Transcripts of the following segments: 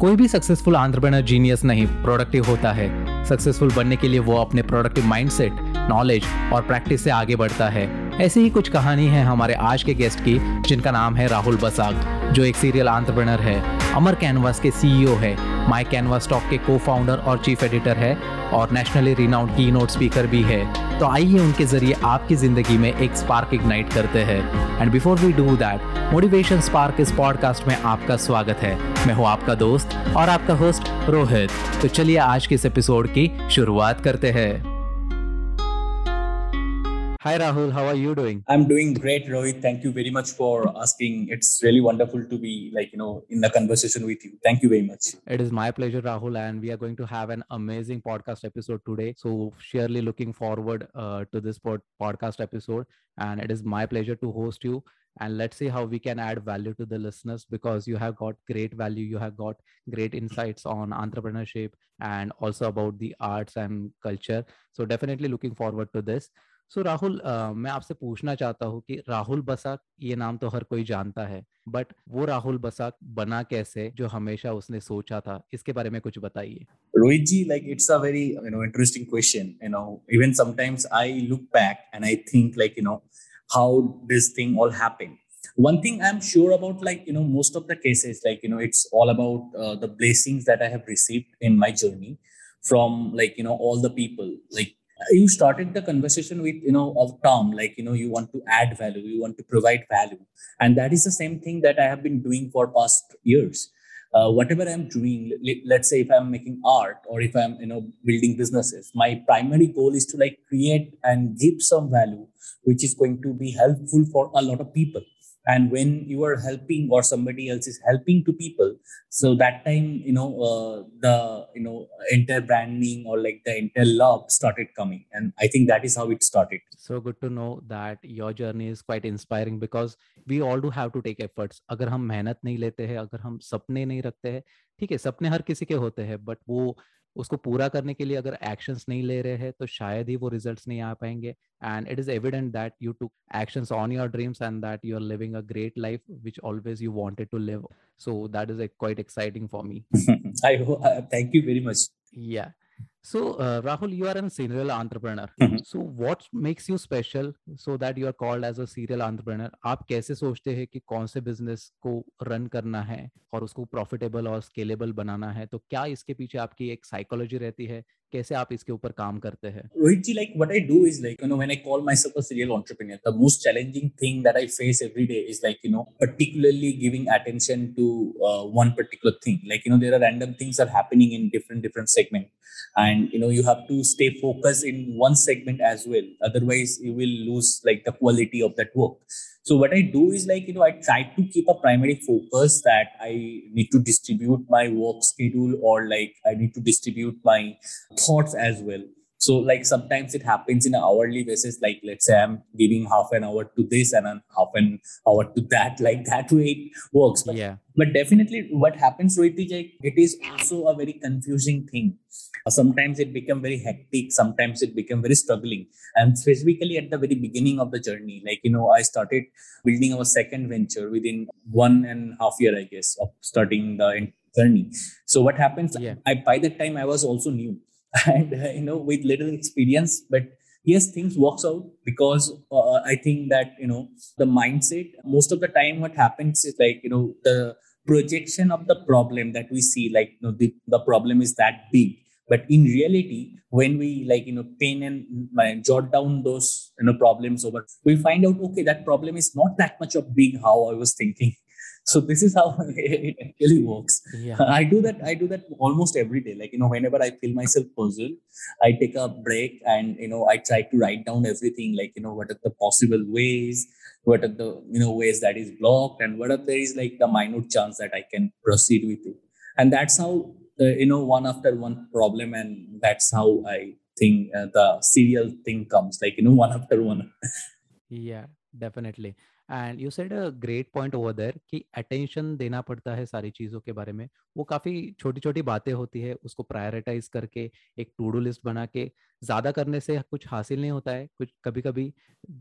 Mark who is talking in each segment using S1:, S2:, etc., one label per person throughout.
S1: कोई भी successful entrepreneur genius नहीं प्रोडक्टिव होता है। सक्सेसफुल बनने के लिए वो अपने प्रोडक्टिव माइंडसेट नॉलेज और प्रैक्टिस से आगे बढ़ता है। ऐसी ही कुछ कहानी है हमारे आज के गेस्ट की, जिनका नाम है राहुल बसाग, जो एक सीरियल आंट्रप्रेनर है। अमर कैनवास के सीईओ है। माई कैनवा स्टॉक के को फाउंडर और चीफ एडिटर है और nationally renowned keynote speaker भी है। तो आइए उनके ज़रिए आपकी ज़िंदगी में एक स्पार्क इग्नाइट करते हैं। And before we do that motivation spark इस पॉडकास्ट में आपका स्वागत है। मैं हूँ आपका दोस्त और आपका होस्ट रोहित। तो चलिए आज के इस एपिसोड की शुरुआत करते हैं। Hi Rahul, how are you doing?
S2: I'm doing great, Rohit. Thank you very much for asking. It's really wonderful to be like, you know, in the conversation with you. Thank you very much.
S1: It is my pleasure, Rahul, and we are going to have an amazing podcast episode today. So surely looking forward uh, to this pod- podcast episode. And it is my pleasure to host you. And let's see how we can add value to the listeners because you have got great value. You have got great insights on entrepreneurship and also about the arts and culture. So definitely looking forward to this. So Rahul uh, मैं आपसे पूछना चाहता हूँ कि राहुल बसाक ये नाम तो हर कोई जानता है बट वो राहुल बसाक बना कैसे जो हमेशा उसने सोचा था? इसके बारे में कुछ बताइए।
S2: Rohit ji like it's a very you know interesting question you know even sometimes I look back and I think like you know how this thing all happened one thing I am sure about like you know most of the cases like you know it's all about the blessings that I have received in my journey from like you know all the people like you started the conversation with you know of term like you know you want to add value you want to provide value. And that is the same thing that i have been doing for past years. Uh, whatever i'm doing let's say if i'm making art or if i'm you know building businesses my primary goal is to like create and give some value which is going to be helpful for a lot of people and when you are helping or somebody else is helping to people so that time you know uh, the you know entire branding or like the entire love started coming and i think that is how it started
S1: so good to know that your journey is quite inspiring because we all do have to take efforts अगर हम मेहनत नहीं लेते हैं अगर हम सपने नहीं रखते हैं ठीक है सपने हर किसी के होते हैं बट वो उसको पूरा करने के लिए अगर एक्शंस नहीं ले रहे हैं तो शायद ही वो रिजल्ट्स नहीं आ पाएँगे। And it is evident that you to actions on your dreams and that you are living a great life which always you wanted to live so that is quite exciting for me
S2: I thank you very much
S1: yeah So, uh, Rahul, you are a serial entrepreneur. Mm-hmm. So, what makes you special so that you are called as a serial entrepreneur? आप कैसे सोचते हैं कि कौन से business को run करना है और उसको प्रॉफिटेबल और स्केलेबल बनाना है तो क्या इसके पीछे आपकी एक साइकोलॉजी रहती है कैसे आप इसके ऊपर काम करते हैं
S2: Rohit ji like what I do is like you know when I call myself a serial entrepreneur the most challenging thing that I face every day is like you know giving attention to uh, one particular thing like you know there are random things are happening in different different segment and you know you have to stay focused in one segment as well otherwise you will lose like the quality of that work so what I do is like, you know, I try to keep a primary focus that I need to distribute my work schedule or like I need to distribute my thoughts as well. So like sometimes it happens in an hourly basis. Like let's say I'm giving half an hour to this and then half an hour to that. Like that way it works. But,
S1: yeah.
S2: But definitely what happens, Rohit, it is also a very confusing thing uh, sometimes it become very hectic sometimes it become very struggling and specifically at the very beginning of the journey like you know i started building our second venture within one and a half year i guess of starting the journey so what happens yeah. I, by that time i was also new and uh, you know with little experience but yes things works out because uh, i think that you know the mindset most of the time what happens is like you know the projection of the problem that we see like you know the, the problem is that big. But in reality when we like you know pen and uh, jot down those you know problems over we find out okay that problem is not that much of big how i was thinking so this is how it actually works. Yeah. i do that i do that almost every day. Like you know whenever i feel myself puzzled i take a break and you know i try to write down everything like you know what are the possible ways what are the you know ways that is blocked and what are there is like the minute chance that i can proceed with it. And that's how uh, you know one after one problem and that's how i think uh, the serial thing comes like you know one after one.
S1: Yeah definitely and you said a great point over there कि attention देना पड़ता है सारी चीज़ों के बारे में। वो काफ़ी छोटी छोटी बातें होती है उसको प्रायोरिटाइज करके एक टू डू लिस्ट बना के। ज़्यादा करने से कुछ हासिल नहीं होता है कुछ कभी कभी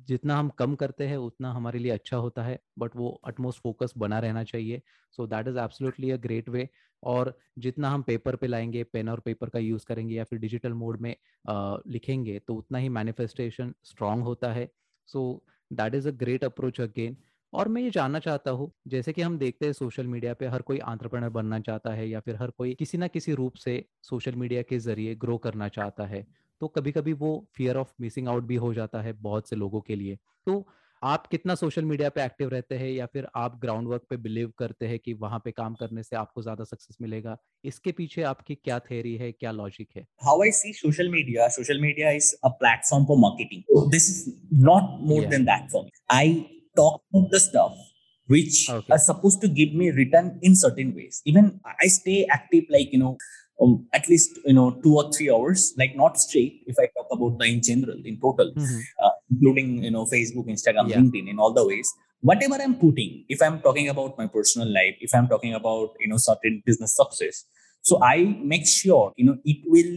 S1: जितना हम कम करते हैं उतना हमारे लिए अच्छा होता है बट वो अटमोस्ट फोकस बना रहना चाहिए। So that is absolutely a great way और जितना हम पेपर पे लाएँगे पेन और पेपर का यूज़ करेंगे या फिर डिजिटल मोड में आ, लिखेंगे तो उतना ही मैनिफेस्टेशन स्ट्रांग होता है। So that is a great approach again और मैं ये जानना चाहता हूँ, जैसे कि हम देखते हैं सोशल मीडिया पे हर कोई आंट्रप्रनर बनना चाहता है या फिर हर कोई किसी ना किसी रूप से सोशल मीडिया के ज़रिए ग्रो करना चाहता है तो कभी कभी वो फियर ऑफ़ मिसिंग आउट भी हो जाता है बहुत से लोगों के लिए। तो आप कितना सोशल मीडिया पे एक्टिव रहते हैं या फिर आप ग्राउंड वर्क पे बिलीव करते हैं कि वहाँ पे काम करने से आपको ज़्यादा सक्सेस मिलेगा? इसके पीछे आपकी क्या थ्योरी है क्या लॉजिक है?
S2: How I see social media social media is a platform for marketing this is not more than that for me I talk the stuff which are suppose to give me return in certain ways even I stay active like you know Um, at least you know two or three hours like not straight if i talk about the in general in total. Mm-hmm. Uh, including you know facebook instagram yeah. linkedin in all the ways whatever i'm putting if i'm talking about my personal life if i'm talking about you know certain business success so i make sure you know it will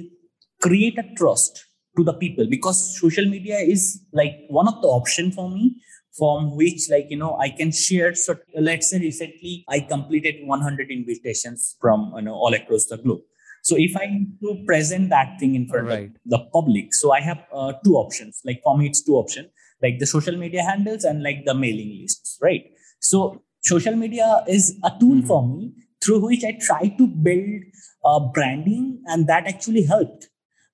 S2: create a trust to the people because social media is like one of the option for me from which like you know i can share so let's say recently i completed 100 invitations from you know all across the globe so if I need to present that thing in front right. of the public, so I have uh, two options. Like for me, it's two options, like the social media handles and like the mailing lists, right? So social media is a tool mm-hmm. for me through which I try to build uh, branding, and that actually helped.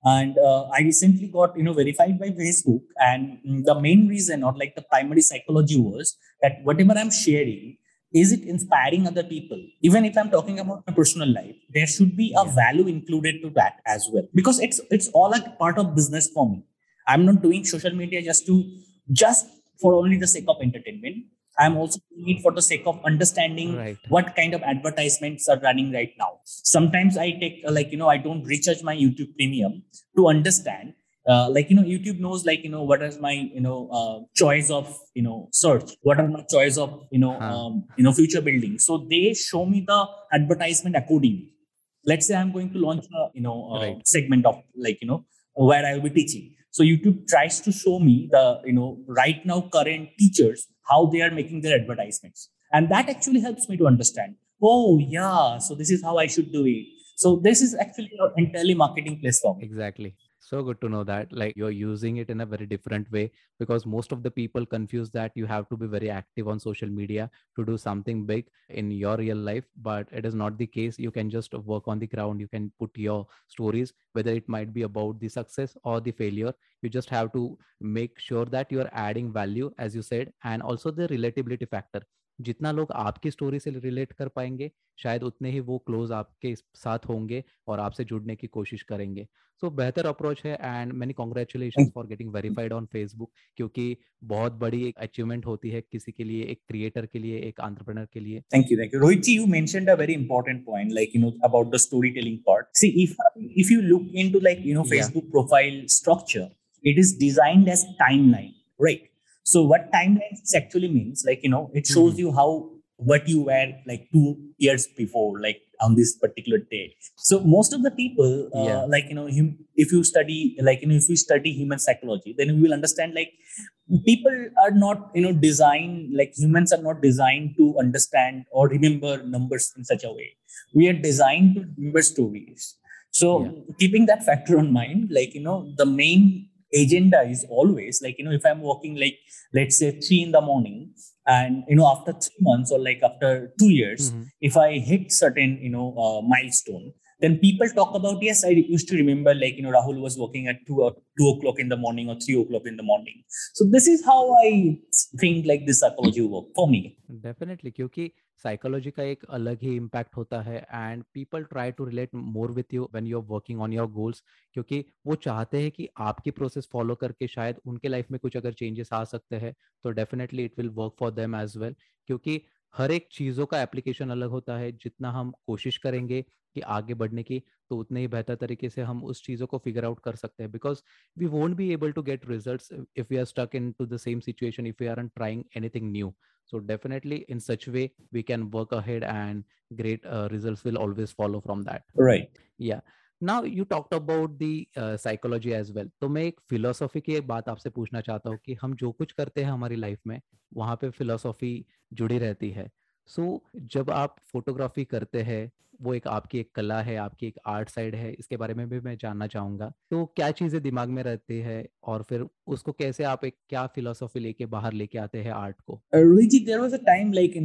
S2: And uh, I recently got you know verified by Facebook, and the main reason, or like the primary psychology, was that whatever I'm sharing is it inspiring other people? Even if i'm talking about my personal life there should be a yeah. value included to that as well. Because it's it's all a part of business for me. I'm not doing social media just to just for only the sake of entertainment. I'm also doing it for the sake of understanding right. what kind of advertisements are running right now. Sometimes i take like you know i don't recharge my youtube premium to understand uh, like you know youtube knows like you know what is my you know uh, choice of you know search. What are my choice of you know um, you know future building. So they show me the advertisement accordingly. Let's say i'm going to launch a you know a right. segment of like you know where i will be teaching. So youtube tries to show me the you know right now current teachers how they are making their advertisements. And that actually helps me to understand oh yeah so this is how i should do it. So this is actually an entirely marketing place for me.
S1: Exactly so good to know that like you're using it in a very different way because most of the people confuse that you have to be very active on social media to do something big in your real life but it is not the case. You can just work on the ground. You can put your stories whether it might be about the success or the failure. You just have to make sure that you're adding value as you said and also the relatability factor जितना लोग आपकी story से relate कर पाएँगे शायद उतने ही वो close आपके साथ होंगे और आपसे जुड़ने की कोशिश करेंगे। सो so, बेहतर अप्रोच है and many congratulation for getting verified on Facebook क्योंकि बहुत बड़ी एक अचीवमेंट होती है किसी के लिए एक क्रिएटर के लिए एक आंट्रप्रनर के लिए।
S2: Thank you thank you Rohit ji you mentioned a very important point like you know about the story telling part see if if you look into like you know Facebook profile structure it is designed as timeline right? So what timelines actually means, like you know, it shows mm-hmm. you how what you were like two years before, like on this particular day. So most of the people, uh, yeah. like you know, hum, if you study, like you know, if you study human psychology, then you will understand like people are not you know designed like humans are not designed to understand or remember numbers in such a way. We are designed to remember stories. So yeah. keeping that factor in mind, like you know, the main agenda is always like you know if i'm working like let's say three in the morning and you know after three months or like after two years mm-hmm. if i hit certain you know uh, milestone then people talk about yes i used to remember like you know rahul was working at 2 or 2 o'clock in the morning or 3 o'clock in the morning so this is how i think like this psychology work for me
S1: definitely क्योंकि psychology का एक अलग ही impact होता है and people try to relate more with you when you are working on your goals क्योंकि वो चाहते हैं कि आपकी प्रोसेस फॉलो करके शायद उनके लाइफ में कुछ अगर चेंजेस आ सकते हैं तो definitely it will work for them as well क्योंकि हर एक चीज़ों का एप्लीकेशन अलग होता है जितना हम कोशिश करेंगे कि आगे बढ़ने की तो उतने ही बेहतर तरीके से हम उस चीज़ों को फिगर आउट कर सकते हैं। Because we won't be able to get results if we are stuck in to the same situation if we are trying anything new so definitely in such way we can work ahead and great uh, results will always follow from that.
S2: Right.
S1: Yeah. Now you talked about the psychology as well तो मैं एक philosophy की एक बात आपसे पूछना चाहता हूँ कि हम जो कुछ करते हैं हमारी लाइफ में वहाँ पे फिलोसॉफी जुड़ी रहती है। सो so, जब आप फोटोग्राफी करते हैं वो एक आपकी एक कला है आपकी एक आर्ट साइड है इसके बारे में भी मैं जानना चाहूँगा। तो क्या चीज़ें दिमाग में रहती है और फिर उसको कैसे आप एक क्या फिलोसॉफी लेके बाहर लेके आते हैं आर्ट को?
S2: Rohit there time like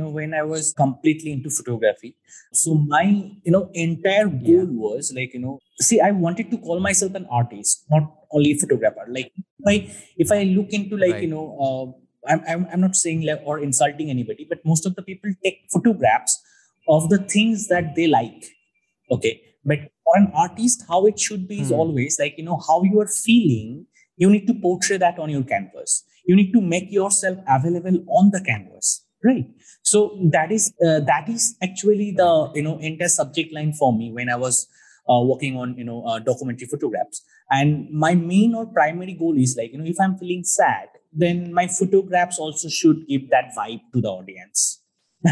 S2: so my you know entire like I'm, I'm I'm not saying like or insulting anybody, but most of the people take photographs of the things that they like okay? But for an artist how it should be is hmm. always like you know how you are feeling you need to portray that on your canvas. You need to make yourself available on the canvas right? So that is uh, that is actually the you know entire subject line for me when i was uh, working on you know uh, documentary photographs and my main or primary goal is like you know if i'm feeling sad then my photographs also should give that vibe to the audience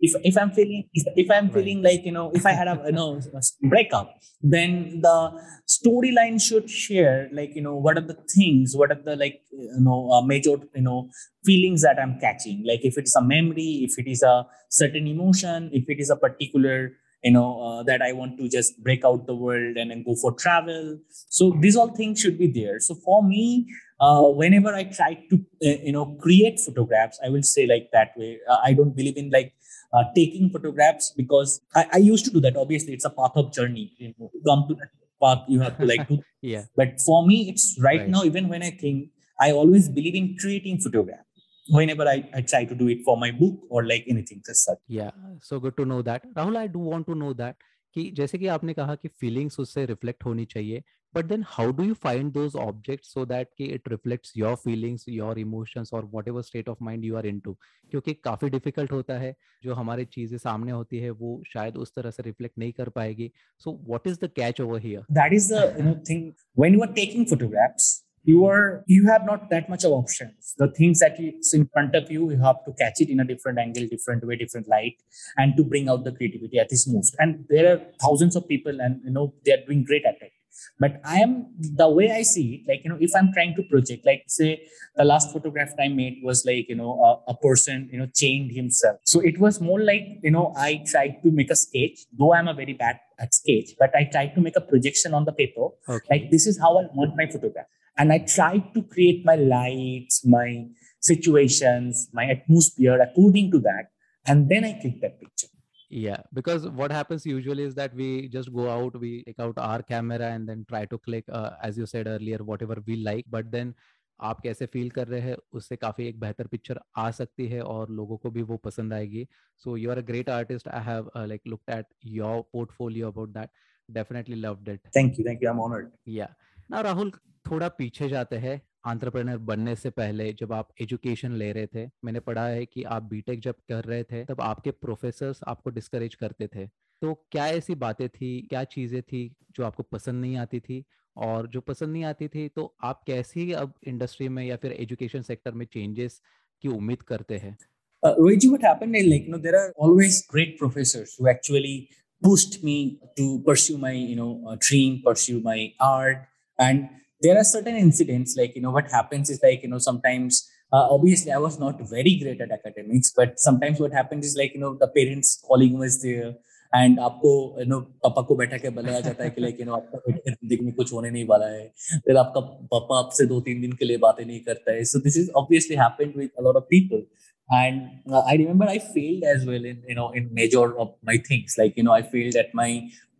S2: if if I'm feeling if, I'm feeling right. like you know if I had a you know a breakup, then the storyline should share like you know what are the things, what are the like you know uh, major you know feelings that I'm catching. Like if it's a memory, if it is a certain emotion, if it is a particular you know uh, that i want to just break out the world and then go for travel so these all things should be there so for me uh, whenever I try to uh, you know create photographs, I will say like that way. Uh, I don't believe in like uh, taking photographs because I, I, used to do that. Obviously, it's a path of journey. You know, come to that path, you have to like do.
S1: yeah.
S2: But for me, it's right, right, now. Even when I think, I always believe in creating photographs. whenever I, I try to do it for my book or like anything as such.
S1: Yeah, so good to know that. Rahul, I do want to know that कि जैसे कि आपने कहा कि feelings उससे reflect होनी चाहिए but then how do you find those object so that कि it reflects your feelings your emotions और whatever state of mind you are into क्योंकि काफ़ी डिफ़िकल्ट होता है जो हमारे चीज़ें सामने होती है वो शायद उस तरह से रिफ्लेक्ट नहीं कर पाएगी so what is the catch over here
S2: that is the thing when you are taking photographs you are you have not that much of options. The things that is in front of you you have to catch it in a different angle different way different light and to bring out the creativity at its most. And there are thousands of people and you know they are doing great at it but i am the way i see it like you know if i'm trying to project like say the last photograph i made was like you know a, a person you know chained himself. So it was more like you know i tried to make a sketch though i'm a very bad at sketch but i tried to make a projection on the paper okay. like this is how i want my photograph. And i tried to create my lights my situations my atmosphere according to that. And then i click that picture
S1: yeah because what happens usually is that we just go out we take out our camera and then try to click uh, as you said earlier whatever we like but then आप कैसे feel कर रहे हैं उससे काफ़ी एक बेहतर picture आ सकती है और लोगों को भी वो पसंद आएगी so you are a great artist I have like looked at your portfolio about that definitely loved it
S2: thank you thank you I am honoured
S1: yeah ना राहुल थोड़ा पीछे जाते हैं आंट्रप्रनर बनने से पहले जब आप एजुकेशन ले रहे थे मैंने पढ़ा है कि आप बीटेक जब कर रहे थे तब आपके प्रोफेसर्स आपको डिस्करेज करते थे। तो क्या ऐसी बातें थी क्या चीज़ें थी जो आपको पसंद नहीं आती थी? और जो पसंद नहीं आती थी तो आप कैसी अब इंडस्ट्री में या फिर एजुकेशन सेक्टर में चेंजेस की उम्मीद करते हैं?
S2: Uh, Rohitji, what happened is like you know there are always great professors who actually pushed me to pursue my you know uh, dream, pursue my art, and there are certain incidents like you know what happens is like you know sometimes uh, obviously i was not very great at academics but sometimes what happens is like you know the parents calling was there and आपको you know पापा को बैठा के बुलाया जाता है कि like you no आपका बेटे जिंदगी में कुछ होने नहीं वाला है फिर आपका पापा आपसे दो तीन दिन के लिए बातें नहीं करता है so this is obviously happened with a lot of people and uh, i remember i failed as well in you know in major of my things like you know i failed at my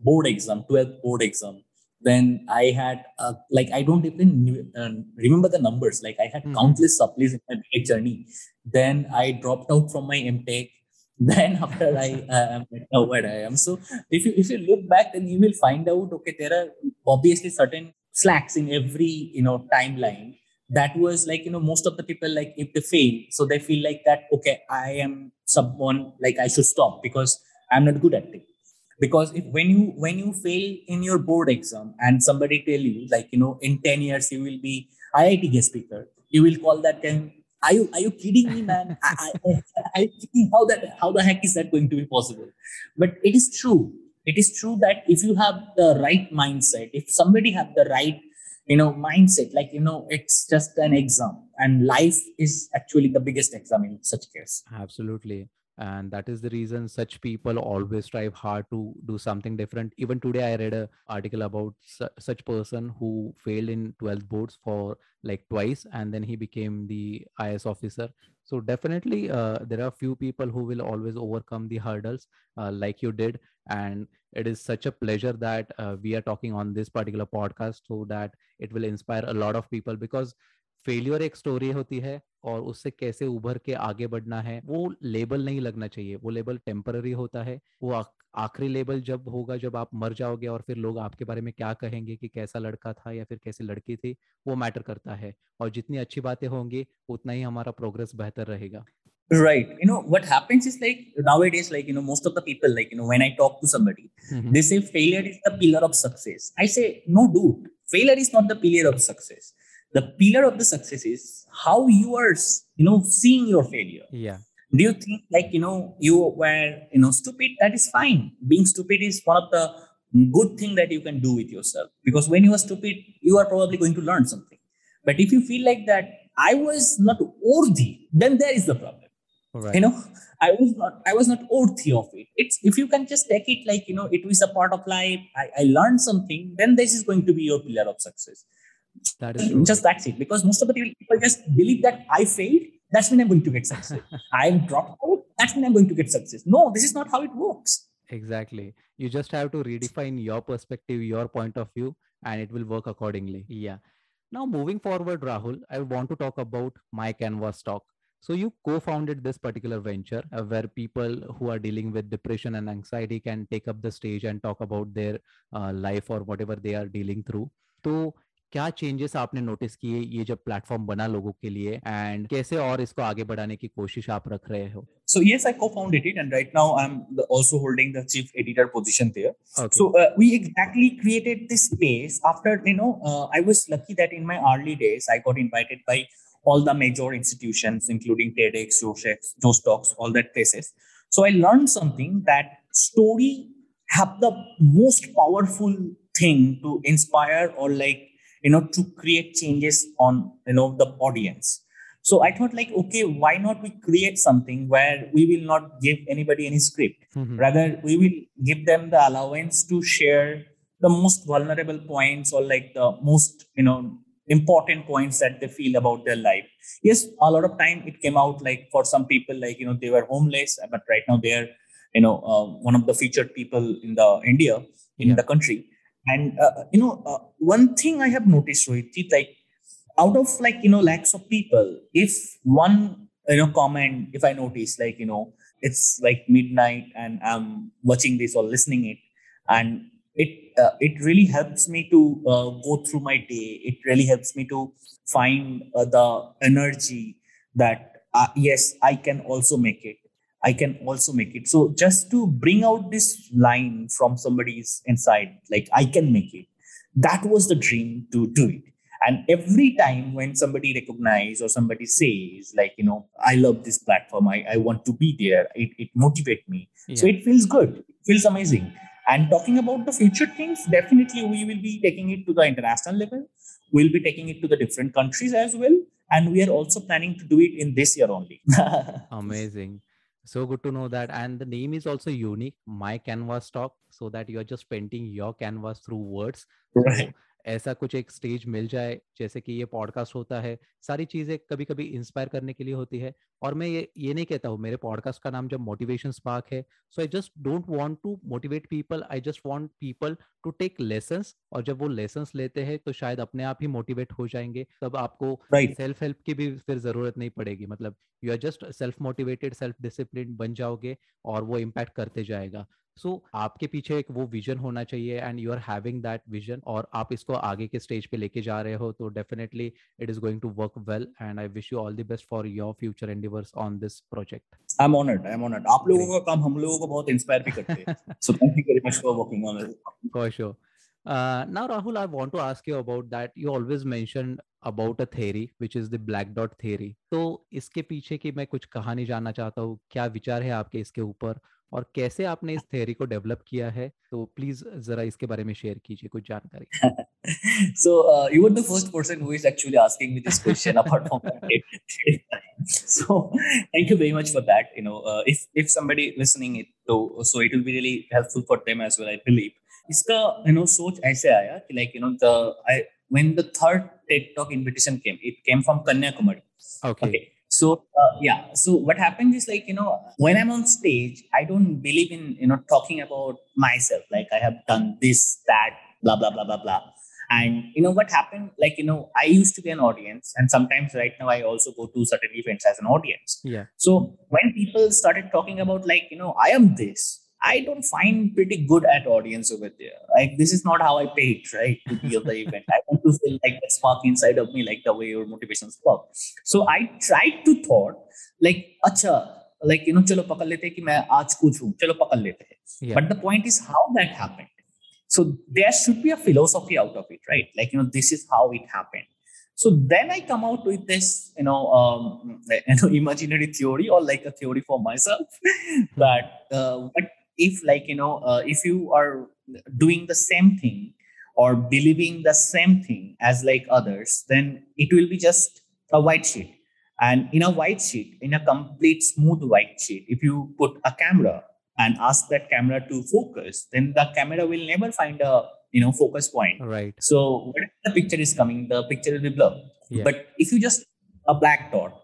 S2: board exam 12th board exam then I had uh, like I don't even uh, remember the numbers. Like I had mm-hmm. countless supplies in my journey. Then I dropped out from my MTech. Then after I uh, know what I am. So if you if you look back, then you will find out okay there are obviously certain slacks in every you know timeline. That was like you know most of the people like if they fail, so they feel like that okay I am someone like I should stop because I'm not good at it. Because if when you when you fail in your board exam and somebody tell you like you know in 10 years you will be IIT guest speaker, you will call that time are you are you kidding me man? I, I, I, how that how the heck is that going to be possible? But it is true. It is true that if you have the right mindset if somebody have the right you know mindset like you know it's just an exam and life is actually the biggest exam in such case.
S1: Absolutely and that is the reason such people always strive hard to do something different. Even today i read a article about su- such person who failed in 12th boards for like twice and then he became the IAS officer. So definitely uh, there are few people who will always overcome the hurdles uh, like you did. And it is such a pleasure that uh, we are talking on this particular podcast so that it will inspire a lot of people because failure एक story होती है और उससे कैसे उभर के आगे बढ़ना है वो लेबल नहीं लगना चाहिए वो लेबल टेम्पररी होता है वो आखिरी लेबल जब होगा जब आप मर जाओगे और फिर लोग आपके बारे में क्या कहेंगे कि कैसा लड़का था या फिर कैसी लड़की थी वो मैटर करता है और जितनी अच्छी बातें होंगी उतना ही हमारा प्रोग्रेस बेहतर रहेगा
S2: right you know what happens is like nowadays like you know most of the people like you know when i talk to somebody mm-hmm. they say failure is the pillar of success i say no dude failure is not the pillar of success the pillar of the success is how you are you know seeing your failure.
S1: Yeah.
S2: Do you think like you know you were you know stupid? That is fine. Being stupid is one of the good thing that you can do with yourself. Because when you are stupid you are probably going to learn something. But if you feel like that i was not worthy then there is the problem. Right. you know i was not i was not worthy of it. It's if you can just take it like you know it was a part of life. I, I learned something then this is going to be your pillar of success
S1: that is true.
S2: just that's it. Because most of the people just believe that I failed. That's when I'm going to get success. I'm dropped out. That's when I'm going to get success. No, this is not how it works.
S1: Exactly. You just have to redefine your perspective, your point of view, and it will work accordingly. Yeah. Now, moving forward, Rahul, I want to talk about my Canvas talk. So, you co founded this particular venture uh, where people who are dealing with depression and anxiety can take up the stage and talk about their uh, life or whatever they are dealing through. So, क्या changes आपने notice किए ये जब platform बना लोगों के लिए and कैसे और इसको आगे बढ़ाने
S2: So yes, I co-founded it, and right now I'm also holding the chief editor position there. So uh, we exactly created this space after you know uh, I was lucky that in my early days I got invited by all the major institutions, including TEDx, Yoshex, Josh Talks, all that places. So I learned something that story have the most powerful thing to inspire or like you know to create changes on you know the audience so i thought like okay why not we create something where we will not give anybody any script mm-hmm. rather we will give them the allowance to share the most vulnerable points or like the most you know important points that they feel about their life yes a lot of time it came out like for some people like you know they were homeless but right now they're you know uh, one of the featured people in the india in yeah. the country and uh, you know, uh, one thing I have noticed, Rohit, like out of like you know lakhs of people, if one you know comment, if I notice like you know it's like midnight and I'm watching this or listening it, and it uh, it really helps me to uh, go through my day. It really helps me to find uh, the energy that uh, yes, I can also make it. I can also make it. So just to bring out this line from somebody's inside, like I can make it, that was the dream to do it. And every time when somebody recognize or somebody says, like, you know, I love this platform, I, I want to be there, it, it motivates me. Yeah. So it feels good, it feels amazing. And talking about the future things, definitely we will be taking it to the international level. We'll be taking it to the different countries as well. And we are also planning to do it in this year only.
S1: Amazing so good to know that and the name is also unique my canvas talk so that you are just painting your canvas through words
S2: right. so
S1: ऐसा कुछ एक stage मिल जाए जैसे कि ये podcast होता है सारी चीज़ें कभी कभी इंस्पायर करने के लिए होती है। और मैं ये ये नहीं कहता हूँ मेरे पॉडकास्ट का नाम जब मोटिवेशन स्पार्क है so I just don't want to motivate people I just want people to take lesson और जब वो लेसन लेते हैं तो शायद अपने आप ही मोटिवेट हो जाएँगे तब आपको सेल्फ हेल्प की भी फिर ज़रूरत नहीं पड़ेगी। मतलब you are just self motivated self discipline बन जाओगे और वो इम्पैक्ट करते जाएगा। सो so, आपके पीछे एक वो विजन होना चाहिए and you are having that vision और आप इसको आगे के स्टेज पे लेके जा रहे हो तो definitely it is going to work well and I wish you all the best for your future endeavours on this project
S2: I am honoured I am honoured आप लोगों का काम हम लोगों को बहुत इंस्पायर भी करते हैं. So thank you very much for working on it
S1: for sure Uh, now, Rahul, I want to ask you about that. You always mentioned about a theory, which is the black dot theory. तो इसके पीछे की मैं कुछ कहानी जानना चाहता हूँ. क्या विचार है आपके इसके ऊपर? और कैसे आपने इस थ्योरी को डेवलप किया है तो प्लीज़ जरा इसके बारे में शेयर कीजिए कुछ जानकारी
S2: uh, you were the first person who is actually asking me this question apart from so thank you very much for that you know uh, if if somebody listening it so so it will be really helpful for them as well i believe इसका you know सोच ऐसे आया कि like you know the eye when the third TED Talk invitation came, it came from Kanyakumari.
S1: Okay. okay.
S2: So uh, yeah, so what happens is like you know when I'm on stage, I don't believe in you know talking about myself like I have done this, that, blah blah blah blah blah. And you know what happened? Like you know, I used to be an audience, and sometimes right now I also go to certain events as an audience.
S1: Yeah.
S2: So when people started talking about like you know I am this, I don't find pretty good at audience over there. Like this is not how I paid, right? To be of the event. I want to feel like that spark inside of me, like the way your motivations work. So I tried to thought, like, acha, like you know, chalo pakal lete ki main aaj kuch hu, chalo pakal lete Yeah. But the point is how that happened. So there should be a philosophy out of it, right? Like you know, this is how it happened. So then I come out with this, you know, um, you know, imaginary theory or like a theory for myself that uh, what if like you know uh, if you are doing the same thing or believing the same thing as like others then it will be just a white sheet. And in a white sheet in a complete smooth white sheet if you put a camera and ask that camera to focus then the camera will never find a you know focus point.
S1: Right.
S2: So when the picture is coming the picture will be blurred.
S1: Yeah.
S2: but if you just a black dot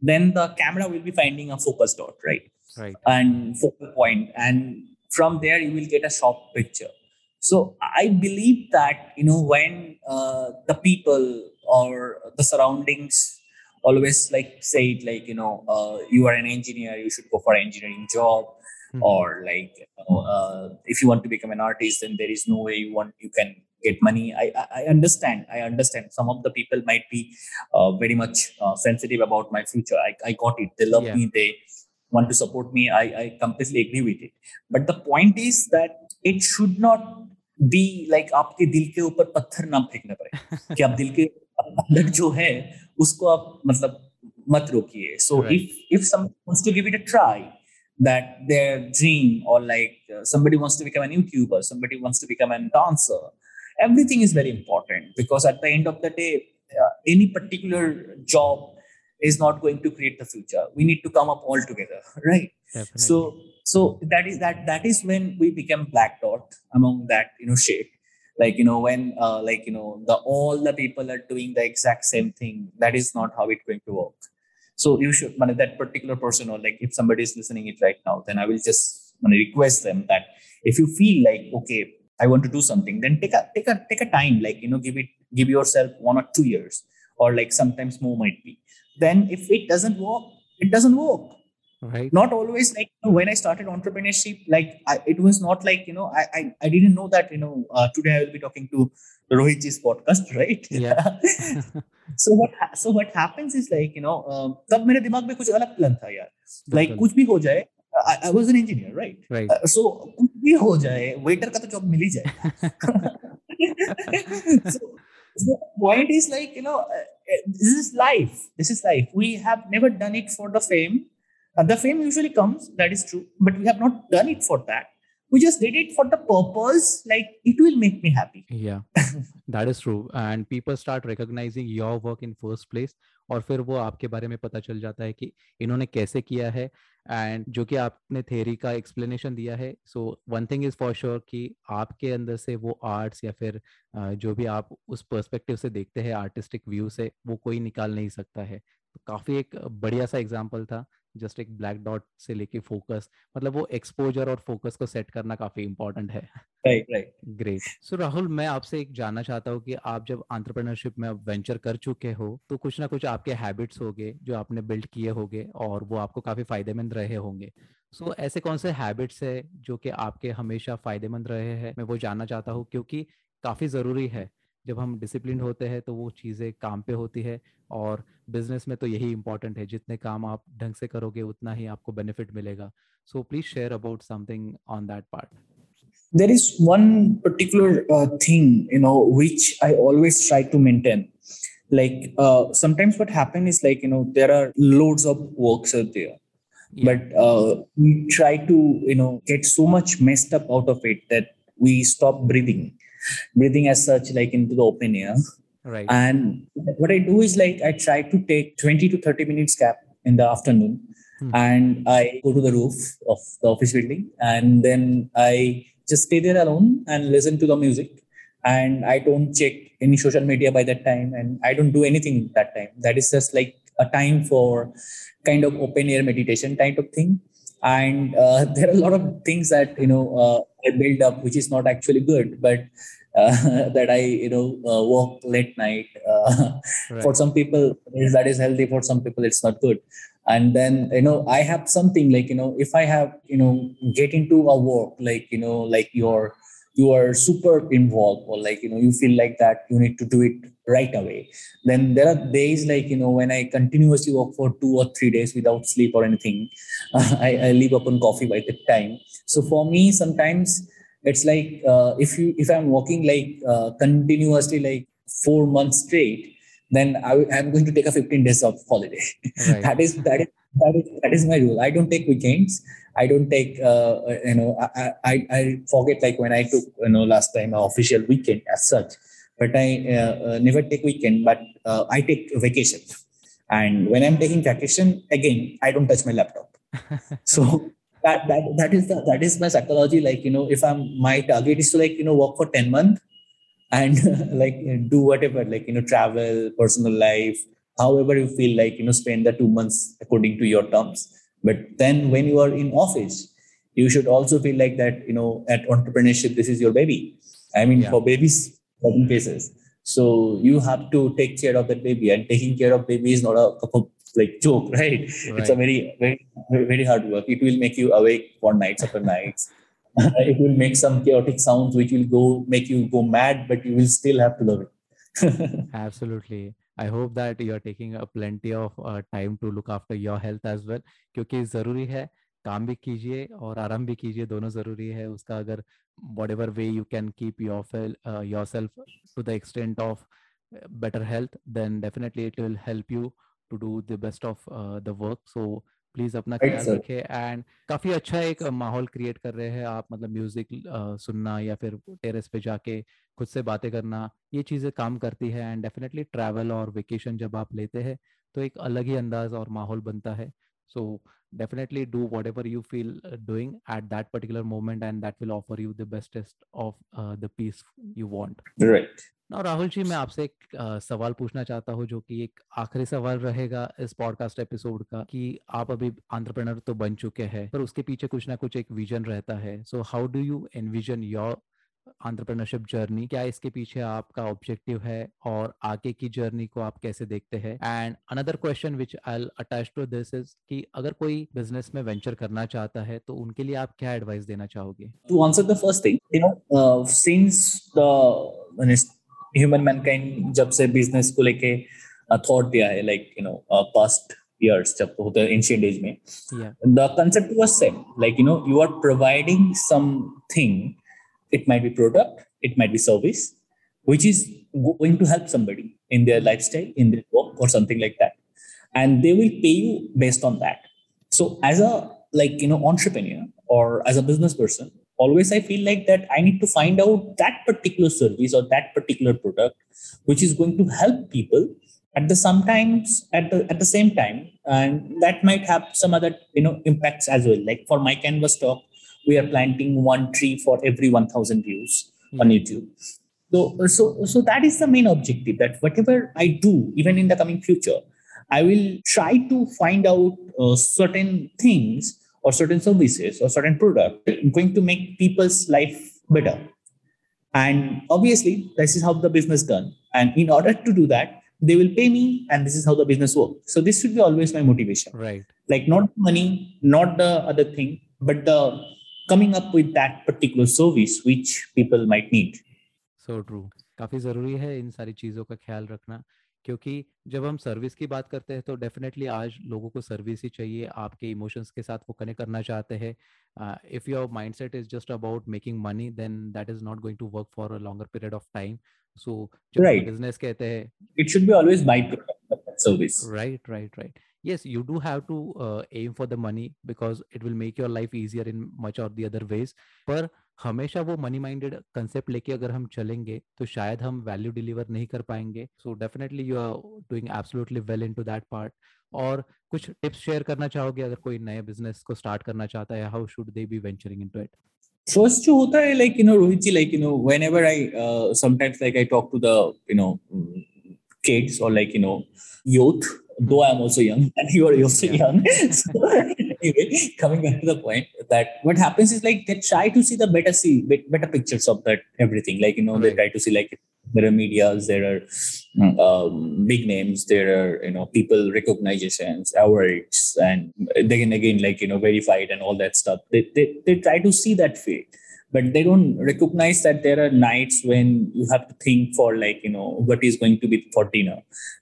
S2: then the camera will be finding a focus dot right
S1: right.
S2: and focal point. And from there you will get a sharp picture. So i believe that you know when uh, the people or the surroundings always like say it like you know uh, you are an engineer you should go for an engineering job mm-hmm. or like you know, uh, if you want to become an artist then there is no way you want you can get money. I i understand. I understand. Some of the people might be uh, very much uh, sensitive about my future. I, I got it. They love yeah. me. They want to support me i i completely agree with it but the point is that it should not be like आपके दिल के ऊपर पत्थर ना फेंकना पड़े कि आप दिल के अंदर जो है उसको आप मतलब मत रोकिए if if someone wants to give it a try that their dream or like uh, somebody wants to become a youtuber somebody wants to become a dancer everything is very important because at the end of the day uh, any particular job is not going to create the future. We need to come up all together right?
S1: Definitely.
S2: so so that is that that is when we become black dot among that you know shape. Like you know when uh, like you know the all the people are doing the exact same thing that is not how it's going to work. So you should that particular person or like if somebody is listening it right now then i will just request them that if you feel like okay i want to do something then take a take a take a time like you know give it give yourself one or two years or like sometimes more might be then if it doesn't work it doesn't work
S1: right
S2: not always like when i started entrepreneurship like I, it was not like you know I, I i didn't know that you know uh, today i will be talking to rohitji's podcast right
S1: yeah
S2: so what so what happens is like you know uh, तब मेरे दिमाग में कुछ अलग plan था यार like कुछ भी हो जाए I, I was an engineer right
S1: right
S2: uh, so कुछ भी हो जाए waiter का तो जॉब मिल ही जाए so, the point is like you know uh, uh, this is life this is life we have never done it for the fame uh, the fame usually comes that is true but we have not done it for that we just did it for the purpose like it will make me happy
S1: yeah that is true and people start recognizing your work in first place और फिर वो आपके बारे में पता चल जाता है कि इन्होंने कैसे किया है एंड जो कि आपने थेरी का एक्सप्लेनेशन दिया है so one thing is for sure कि आपके अंदर से वो आर्ट्स या फिर जो भी आप उस पर्सपेक्टिव से देखते हैं आर्टिस्टिक व्यू से, वो कोई निकाल नहीं सकता है। काफ़ी एक बढ़िया सा एग्ज़ाम्पल था जस्ट एक ब्लैक डॉट से लेके फोकस मतलब वो एक्सपोजर और फोकस को सेट करना काफ़ी इंपॉर्टेंट है।
S2: Right right
S1: great so Rahul मैं आपसे एक जानना चाहता हूँ कि आप जब एंटरप्रेन्योरशिप में वेंचर कर चुके हो तो कुछ ना कुछ आपके हैबिट्स होंगे जो आपने बिल्ड किए होंगे और वो आपको काफ़ी फ़ायदेमंद रहे होंगे। सो so, ऐसे कौन से हैबिट्स है जो कि आपके हमेशा फ़ायदेमंद रहे हैं? मैं वो जानना चाहता हूँ क्योंकि काफ़ी ज़रूरी है। जब हम डिसिप्लिन होते हैं तो वो चीज़ें काम पे होती है और बिज़नेस में तो यही इम्पोर्टेंट है जितने काम आप ढंग से करोगे उतना ही आपको बेनिफिट मिलेगा so please share about something on that part
S2: there is one particular thing you know which I always try to maintain like sometimes what happen is like you know there are loads of work Yeah. but uh, we try to you know get so much messed up out of it that. Breathing as such like into the open air.
S1: Right.
S2: And what i do is like i try to take 20 to 30 minutes gap in the afternoon. Hmm. and i go to the roof of the office building. And then i just stay there alone and listen to the music. And i don't check any social media by that time. And i don't do anything that time. That is just like a time for kind of open air meditation type of thing and uh, there are a lot of things that you know uh, I build up, which is not actually good, but uh, that I you know uh, work late night. Uh, right. For some people, that is healthy. For some people, it's not good. And then you know, I have something like you know, if I have you know, get into a work like you know, like your you are super involved or like you know you feel like that you need to do it right away. Then there are days like you know when i continuously work for two or three days without sleep or anything. I, I leave up on coffee by that time. So for me sometimes it's like uh, if you if i'm working like uh, continuously like four months straight then I, am going to take a 15 days of holiday. Right. that is that is that is that is my rule. I don't take weekends. I don't take uh, you know I, I i forget like when i took you know last time an official weekend as such. But i uh, uh, never take weekend but uh, i take vacation. And when i'm taking vacation again i don't touch my laptop. So that, that that is the that is my psychology like you know if i'm my target is to like you know work for 10 months and like do whatever like you know travel personal life however you feel like you know spend the two months according to your terms. But then when you are in office you should also feel like that you know at entrepreneurship this is your baby. I mean yeah. for babies certain cases. So you have to take care of that baby and taking care of baby is not a like joke right, right. it's a very very very hard work. It will make you awake for nights after nights it will make some chaotic sounds which will go make you go mad but you will still have to love
S1: it absolutely I hope that you are taking a plenty of time to look after your health as well क्योंकि ज़रूरी है काम भी कीजिए और आराम भी कीजिए दोनों ज़रूरी है उसका अगर what ever way you can keep your your self to the extent of better health then definitely it will help you to do the best of uh, the work so please अपना ख्याल रखे and काफ़ी अच्छा एक माहौल create कर रहे हैं आप मतलब म्यूज़िक सुनना या फिर टेरेस पे जाके खुद से बातें करना ये चीज़ें काम करती है एंड डेफिनेटली ट्रैवल और वेकेशन जब आप लेते हैं तो एक अलग ही अंदाज और माहौल बनता है। सो definitely do whatever you feel uh, doing at that particular moment and that will offer you the bestest of uh, the peace you want
S2: right
S1: ना राहुल जी मैं आपसे एक आ, सवाल पूछना चाहता हूँ जो कि एक आखिरी सवाल रहेगा इस पॉडकास्ट एपिसोड का कि आप अभी एंटरप्रेनर तो बन चुके हैं पर उसके पीछे कुछ ना कुछ एक विजन रहता है so how do you envision your entrepreneurship journey क्या इसके पीछे आपका ऑब्जेक्टिव है और आगे की जर्नी को आप कैसे देखते हैं? And another question which I attach to this is कि अगर कोई बिज़नेस में वेंचर करना चाहता है तो उनके लिए आप क्या एडवाइस देना चाहोगे?
S2: To answer the first thing you know since the human mankind जब से बिज़नेस को लेके थॉट uh, दिया है like you know past years जब होता है ancient age में the concept was same like you know you are providing something it might be product it might be service which is going to help somebody in their lifestyle in their work or something like that. And they will pay you based on that. So as a like you know entrepreneur or as a business person always i feel like that i need to find out that particular service or that particular product which is going to help people at the sometimes at the at the same time and that might have some other you know impacts as well. Like for my canvas talk we are planting one tree for every 1000 views mm-hmm. on youtube. So so so that is the main objective that whatever i do even in the coming future i will try to find out uh, certain things or certain services or certain product going to make people's life better. And obviously this is how the business done. And in order to do that they will pay me and this is how the business works. So this should be always my motivation.
S1: Right.
S2: Like not money not the other thing but the coming up with that particular service which people might need.
S1: So true. काफ़ी ज़रूरी है इन सारी चीज़ों का ख्याल रखना क्योंकि जब हम सर्विस की बात करते हैं तो डेफिनेटली आज लोगों को सर्विस ही चाहिए आपके इमोशंस के साथ वो कनेक्ट करना चाहते हैं। If your mindset is just about making money then that is not going to work for a longer period of time so जब बिज़नेस कहते हैं
S2: it should be always by service
S1: right right right yes you do have to uh, aim for the money because it will make your life easier in much or the other ways पर हमेशा वो money minded concept लेके अगर हम चलेंगे तो शायद हम वैल्यू डिलीवर नहीं कर पाएँगे so definitely you are doing absolutely well into that part और कुछ टिप्स शेयर करना चाहोगे अगर कोई नए बिज़नेस को स्टार्ट करना चाहता है how should they be venturing into it
S2: first जो होता है like you know Rohit ji like you know whenever I uh, sometimes like I talk to the you know kids or like you know youth though I'm also young and you are also yeah. young so anyway coming back to the point that what happens is like they try to see the better see better pictures of that everything like you know right. they try to see like there are medias there are hmm. um, big names there are you know people recognitions awards and they can again like you know verified and all that stuff they, they, they try to see that field but they don't recognize that there are nights when you have to think for like you know what is going to be for dinner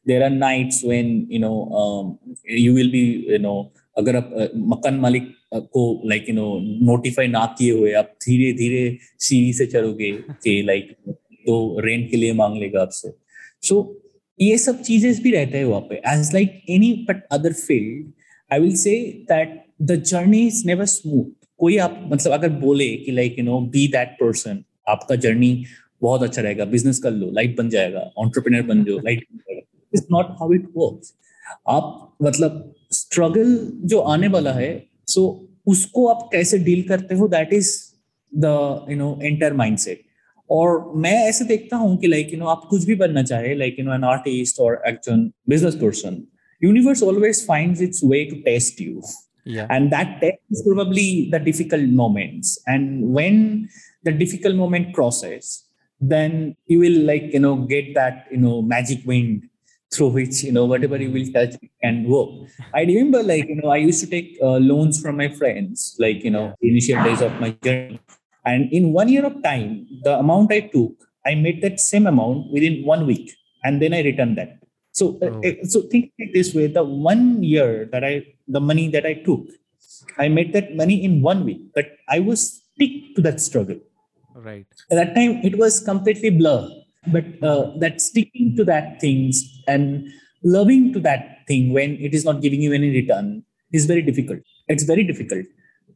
S2: there are nights when you know um, you will be you know अगर आप मकान मालिक को like you no notify ना किए हुए आप धीरे धीरे सीढ़ी से चलोगे कि लाइक तो रेंट के लिए मांग लेगा आपसे सो so, ये सब चीजें भी रहते हैं वहां पे as like any but other field I will say that the journey is never smooth कोई आप मतलब अगर बोले कि like you know be that person आपका जर्नी बहुत अच्छा रहेगा बिज़नेस कर लो लाइफ बन जाएगा ऑन्टरप्रिनर बन जाओ life is not how it work आप मतलब स्ट्रगल जो आने वाला है सो so उसको आप कैसे डील करते हो that is the you know enter mindset और मैं ऐसे देखता हूँ कि लाइक यू नो आप कुछ भी बनना चाहे like you know an artist और actual business person universe always finds its way to test you. Yeah. and that is probably the difficult moments and when the difficult moment crosses then you will like you know get that you know magic wind through which you know whatever you will touch can work i remember like you know i used to take uh, loans from my friends like you know initial days of my journey and in one year of time, the amount I took, I made that same amount within one week, and then I returned that. So, uh, oh. uh, so think this way: the one year that I, the money that I took, I made that money in one week, but I was stick to that struggle.
S1: Right.
S2: At that time, it was completely blur, but uh, that sticking to that things and loving to that thing when it is not giving you any return is very difficult. It's very difficult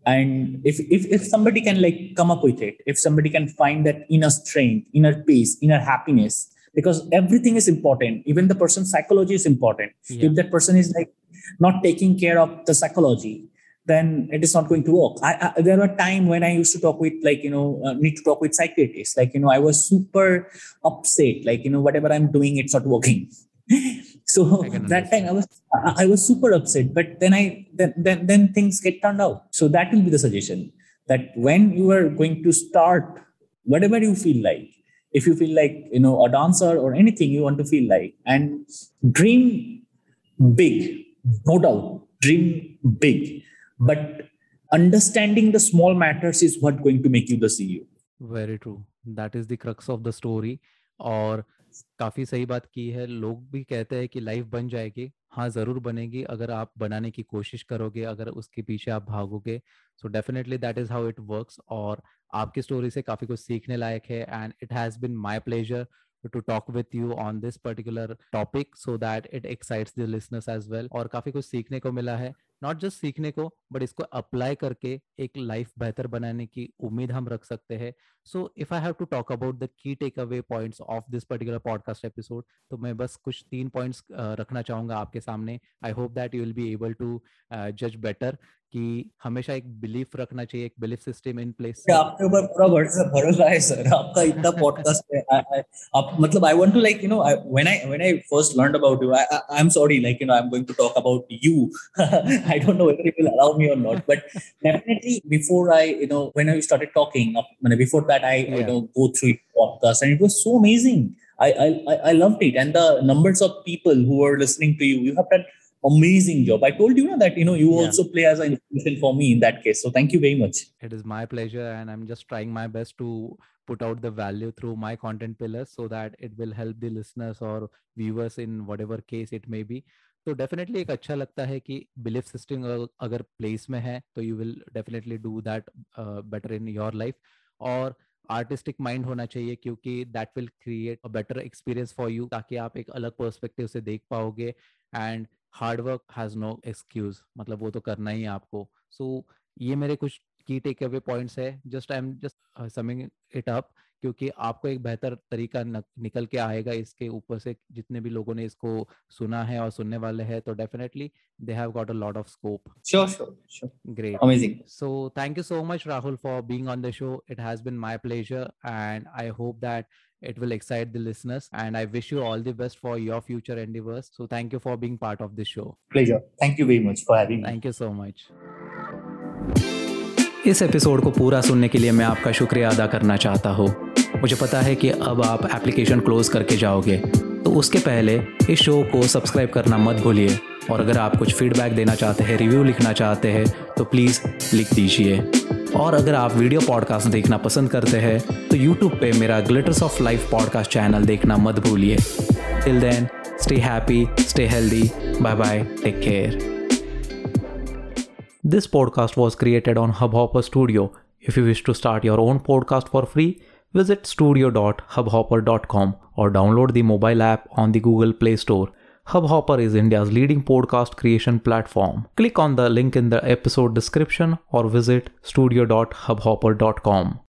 S2: and if, if if somebody can like come up with it if somebody can find that inner strength inner peace inner happiness because everything is important. Even the person's psychology is important. Yeah. if that person is like not taking care of the psychology then it is not going to work. I, I there were time when i used to talk with like you know uh, need to talk with psychiatrists. Like you know i was super upset. Like you know whatever i'm doing it's not working. So that time i was i was super upset. But then i then, then then things get turned out. So that will be the suggestion. That when you are going to start whatever you feel like if you feel like you know a dancer or anything you want to feel like and dream big no doubt dream big but understanding the small matters is what going to make you the ceo
S1: very true that is the crux of the story or काफी सही बात की है लोग भी कहते हैं कि लाइफ बन जाएगी हाँ ज़रूर बनेगी, अगर आप बनाने की कोशिश करोगे, अगर उसके पीछे आप भागोगे so definitely that is how it work और आपकी स्टोरी से काफ़ी कुछ सीखने लायक है and it has been my pleasure to talk with you on this particular topic so that it excites the listeners as well और काफ़ी कुछ सीखने को मिला है। नॉट जस्ट सीखने को बट इसको अप्लाई करके एक लाइफ बेहतर बनाने की उम्मीद हम रख सकते हैं। So if I have to talk about the key take away points of this particular podcast episode तो मैं बस कुछ तीन पॉइंट्स रखना चाहूँगा आपके सामने। I hope that you will be able to जज बेटर कि हमेशा एक बिलीफ रखना चाहिए एक बिलीफ सिस्टम इन प्लेस
S2: आपके ऊपर पूरा भरोसा है सर। आपका इतना पॉडकास्ट है आप मतलब I want to like you know when I when I first learned about you I am sorry like you know I am going to talk about you I don't know whether you will allow me और not but definitely before I you know when I started talking before that I you know go through podcast and it was so amazing I, I I loved it, and the numbers of people who are listening to you, you have done amazing job. I told you know, that you know you yeah. also play as an inspiration for me in that case. So thank you very much.
S1: It is my pleasure, and I'm just trying my best to put out the value through my content pillars so that it will help the listeners or viewers in whatever case it may be. तो definitely एक अच्छा लगता है कि belief system अगर place में है तो you will definitely do that better in your life और आर्टिस्टिक माइंड होना चाहिए क्योंकि that will create a better experience for you ताकि आप एक अलग पर्सपेक्टिव से देख पाओगे and hard work has no excuse मतलब वो तो करना ही है आपको। सो so, ये मेरे कुछ की टेक अवे पॉइंट्स है। Just I am just summing it up क्योंकि आपको एक बेहतर तरीका न, निकल के आएगा इसके ऊपर से। जितने भी लोगों ने इसको सुना है और सुनने वाले हैं तो definitely they have got a lot of scope
S2: sure sure sure
S1: great
S2: amazing
S1: so thank you so much Rahul for being on the show it has been my pleasure and I hope that it will excite the listeners and i wish you all the best for your future endeavors so thank you for being part of this show
S2: pleasure thank you very much for having
S1: me thank you so much इस episode को पूरा सुनने के लिए मैं आपका शुक्रिया अदा करना चाहता हूँ मुझे पता है कि अब आप एप्लीकेशन क्लोज करके जाओगे तो उसके पहले इस शो को सब्सक्राइब करना मत भूलिए और अगर आप कुछ फीडबैक देना चाहते हैं रिव्यू लिखना चाहते हैं तो प्लीज़ लिख दीजिए और अगर आप वीडियो पॉडकास्ट देखना पसंद करते हैं तो यूट्यूब पे मेरा glitters of life podcast channel देखना मत भूलिए। Till then stay happy stay healthy bye bye take care this podcast was created on Hubhopper studio if you wish to start your own podcast for free visit studio dot Hubhopper dot com और download the mobile app on the Google Play Store Hubhopper is India's leading podcast creation platform. Click on the link in the episode description or visit studio.hubhopper.com.